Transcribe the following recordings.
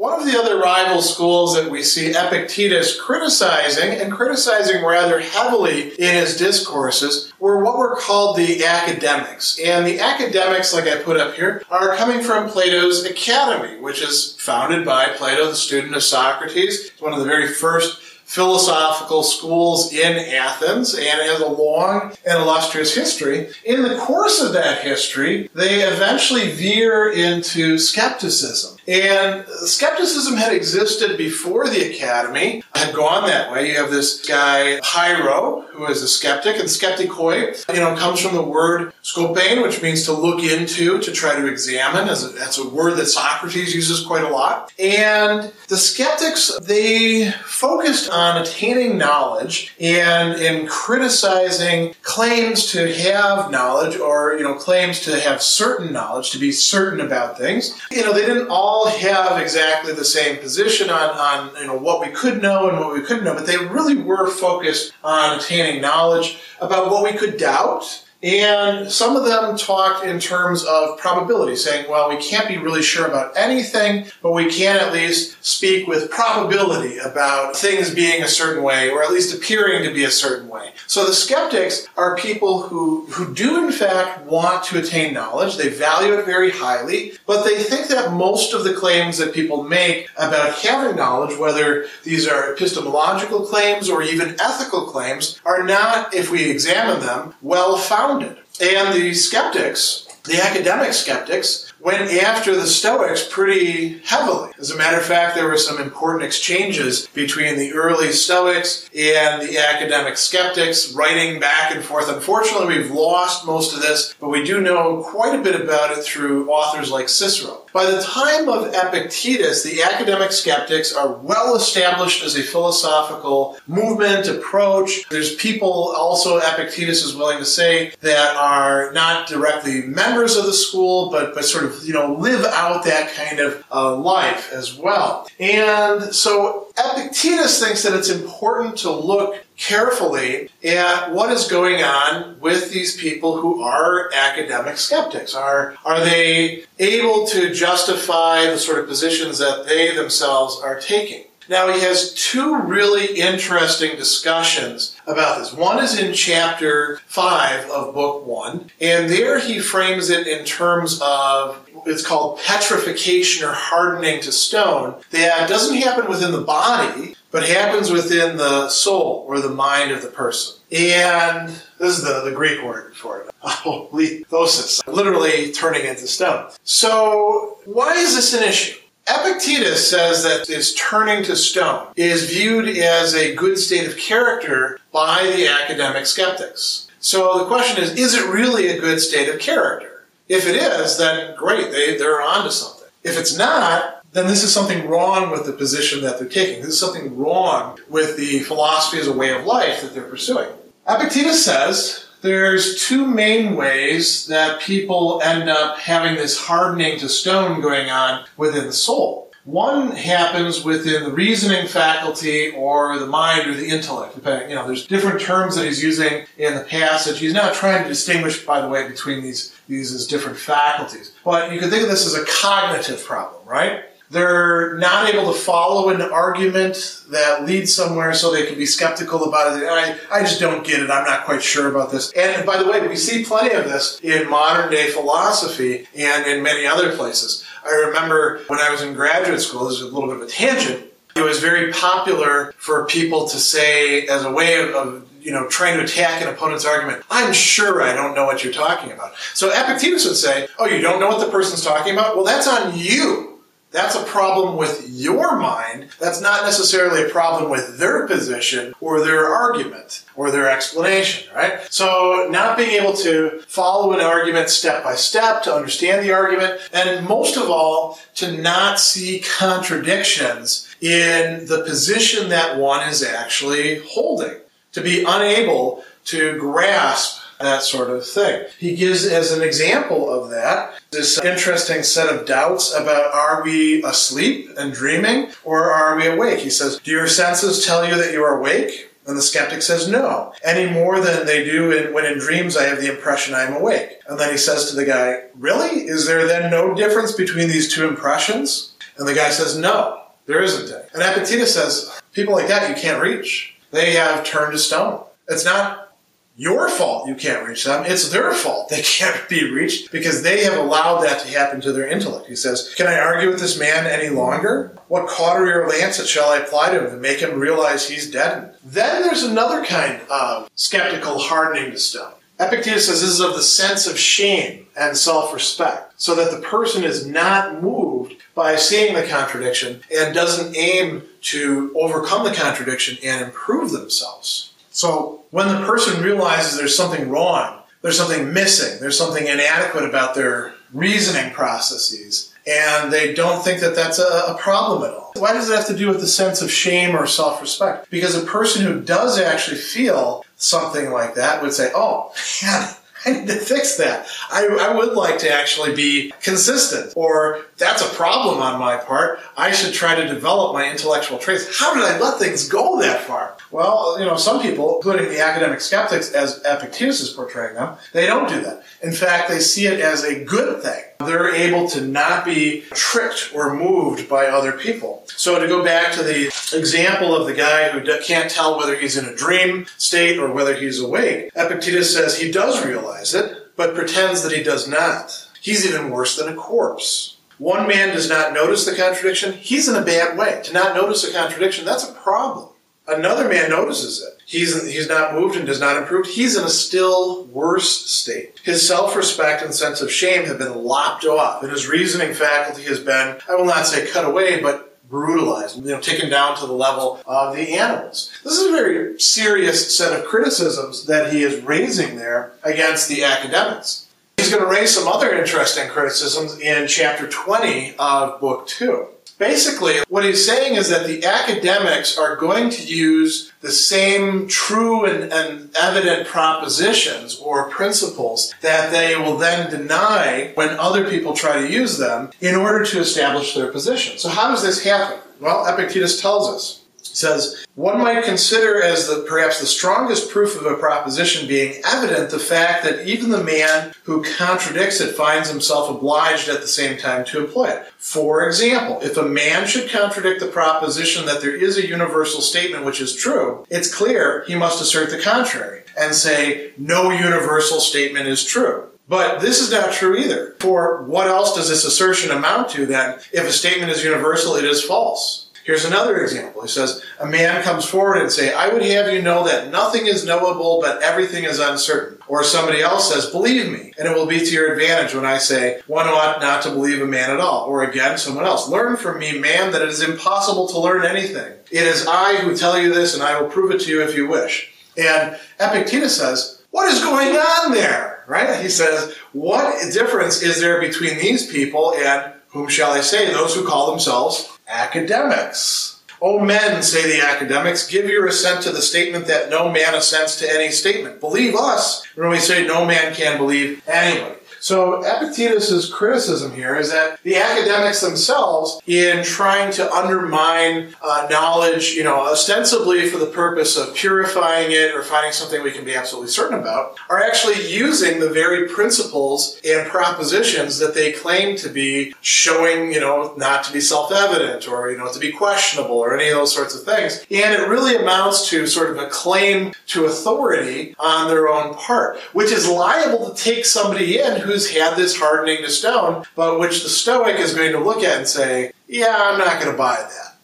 One of the other rival schools that we see Epictetus criticizing, and criticizing rather heavily in his discourses, were what were called the academics. And the academics, like I put up here, are coming from Plato's Academy, which is founded by Plato, the student of Socrates. One of the very first philosophical schools in Athens and has a long and illustrious history. In the course of that history, they eventually veer into skepticism. And skepticism had existed before the academy, had gone that way. You have this guy, Pyrrho, who is a skeptic, and skepticoi, you know, comes from the word skopein, which means to look into, to try to examine. That's a word that Socrates uses quite a lot. And the skeptics, they focused on attaining knowledge and in criticizing claims to have knowledge or, you know, claims to have certain knowledge, to be certain about things. You know, they didn't all have exactly the same position on, on, you know, what we could know and what we couldn't know, but they really were focused on attaining knowledge about what we could doubt and some of them talked in terms of probability, saying, well, we can't be really sure about anything, but we can at least speak with probability about things being a certain way, or at least appearing to be a certain way. So the skeptics are people who, who do in fact want to attain knowledge. They value it very highly, but they think that most of the claims that people make about having knowledge, whether these are epistemological claims or even ethical claims, are not, if we examine them, well founded founded. And the skeptics, the academic skeptics, went after the Stoics pretty heavily. As a matter of fact, there were some important exchanges between the early Stoics and the academic skeptics, writing back and forth. Unfortunately, we've lost most of this, but we do know quite a bit about it through authors like Cicero. By the time of Epictetus, the academic skeptics are well established as a philosophical movement, approach. There's people also, Epictetus is willing to say, that are not directly members of the school, but, but sort of you know, live out that kind of uh, life as well. And so Epictetus thinks that it's important to look carefully at what is going on with these people who are academic skeptics. Are, are they able to justify the sort of positions that they themselves are taking? Now, he has two really interesting discussions about this. One is in chapter 5 of book 1, and there he frames it in terms of it's called petrification or hardening to stone. That doesn't happen within the body, but happens within the soul or the mind of the person. And this is the, the Greek word for it. Lithosis, literally turning into stone. So, why is this an issue? Epictetus says that this turning to stone is viewed as a good state of character by the academic skeptics. So the question is, is it really a good state of character? If it is, then great, they, they're onto something. If it's not, then this is something wrong with the position that they're taking. This is something wrong with the philosophy as a way of life that they're pursuing. Epictetus says there's two main ways that people end up having this hardening to stone going on within the soul. One happens within the reasoning faculty or the mind or the intellect. Depending, you know, there's different terms that he's using in the passage. He's not trying to distinguish, by the way, between these, these as different faculties. But you can think of this as a cognitive problem, right? They're not able to follow an argument that leads somewhere so they can be skeptical about it. I, I just don't get it. I'm not quite sure about this. And by the way, we see plenty of this in modern day philosophy and in many other places. I remember when I was in graduate school, this is a little bit of a tangent, it was very popular for people to say, as a way of, of you know, trying to attack an opponent's argument, I'm sure I don't know what you're talking about. So Epictetus would say, Oh, you don't know what the person's talking about? Well, that's on you. That's a problem with your mind. That's not necessarily a problem with their position or their argument or their explanation, right? So not being able to follow an argument step by step to understand the argument and most of all to not see contradictions in the position that one is actually holding. To be unable to grasp that sort of thing. He gives as an example of that this interesting set of doubts about are we asleep and dreaming or are we awake? He says, Do your senses tell you that you are awake? And the skeptic says, no, any more than they do in, when in dreams I have the impression I'm awake. And then he says to the guy, really? Is there then no difference between these two impressions? And the guy says, no, there isn't any. And Epictetus says, people like that you can't reach. They have turned to stone. It's not your fault you can't reach them. It's their fault they can't be reached because they have allowed that to happen to their intellect. He says, Can I argue with this man any longer? What cautery or lancet shall I apply to him to make him realize he's dead? Then there's another kind of skeptical hardening to stone. Epictetus says this is of the sense of shame and self respect, so that the person is not moved by seeing the contradiction and doesn't aim to overcome the contradiction and improve themselves. So when the person realizes there's something wrong, there's something missing, there's something inadequate about their reasoning processes, and they don't think that that's a, a, problem at all. Why does it have to do with the sense of shame or self respect? Because a person who does actually feel something like that would say, oh, yeah, I need to fix that. I, I, would like to actually be consistent, or that's a problem on my part. I should try to develop my intellectual traits. How did I let things go that far? Well, you know, some people, including the academic skeptics, as Epictetus is portraying them, they don't do that. In fact, they see it as a good thing. They're able to not be tricked or moved by other people. So to go back to the example of the guy who can't tell whether he's in a dream state or whether he's awake, Epictetus says he does realize it, but pretends that he does not. He's even worse than a corpse. One man does not notice the contradiction, he's in a bad way. To not notice a contradiction, that's a problem. Another man notices it. He's, he's not moved and does not improve. He's in a still worse state. His self respect and sense of shame have been lopped off, and his reasoning faculty has been, I will not say cut away, but brutalized, you know, taken down to the level of the animals. This is a very serious set of criticisms that he is raising there against the academics. He's going to raise some other interesting criticisms in chapter 20 of book 2. Basically, what he's saying is that the academics are going to use the same true and, and, evident propositions or principles that they will then deny when other people try to use them in order to establish their position. So, how does this happen? Well, Epictetus tells us says one might consider as the perhaps the strongest proof of a proposition being evident the fact that even the man who contradicts it finds himself obliged at the same time to employ it. For example, if a man should contradict the proposition that there is a universal statement which is true, it's clear he must assert the contrary and say no universal statement is true. But this is not true either. For what else does this assertion amount to then? If a statement is universal, it is false. Here's another example. He says, A man comes forward and say, I would have you know that nothing is knowable, but everything is uncertain. Or somebody else says, Believe me, and it will be to your advantage when I say, One ought not to believe a man at all. Or again, someone else, Learn from me, man, that it is impossible to learn anything. It is I who tell you this, and I will prove it to you if you wish. And Epictetus says, What is going on there? Right? He says, What difference is there between these people and whom shall I say? Those who call themselves academics. O men, say the academics, give your assent to the statement that no man assents to any statement. Believe us when we say no man can believe anybody. So Epictetus's criticism here is that the academics themselves, in trying to undermine uh, knowledge, you know, ostensibly for the purpose of purifying it or finding something we can be absolutely certain about, are actually using the very principles and propositions that they claim to be showing, you know, not to be self-evident or, you know, to be questionable or any of those sorts of things. And it really amounts to sort of a claim to authority on their own part, which is liable to take somebody in who who's had this hardening to stone, but which the Stoic is going to look at and say, yeah, I'm not going to buy that.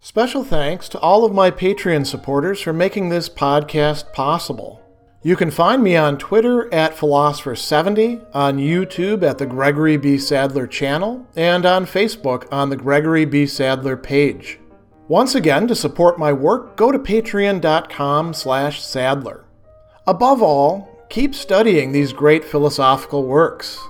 Special thanks to all of my Patreon supporters for making this podcast possible. You can find me on Twitter at Philosopher70, on YouTube at the Gregory B. Sadler channel, and on Facebook on the Gregory B. Sadler page. Once again, to support my work, go to patreon.com slash sadler. Above all, Keep studying these great philosophical works.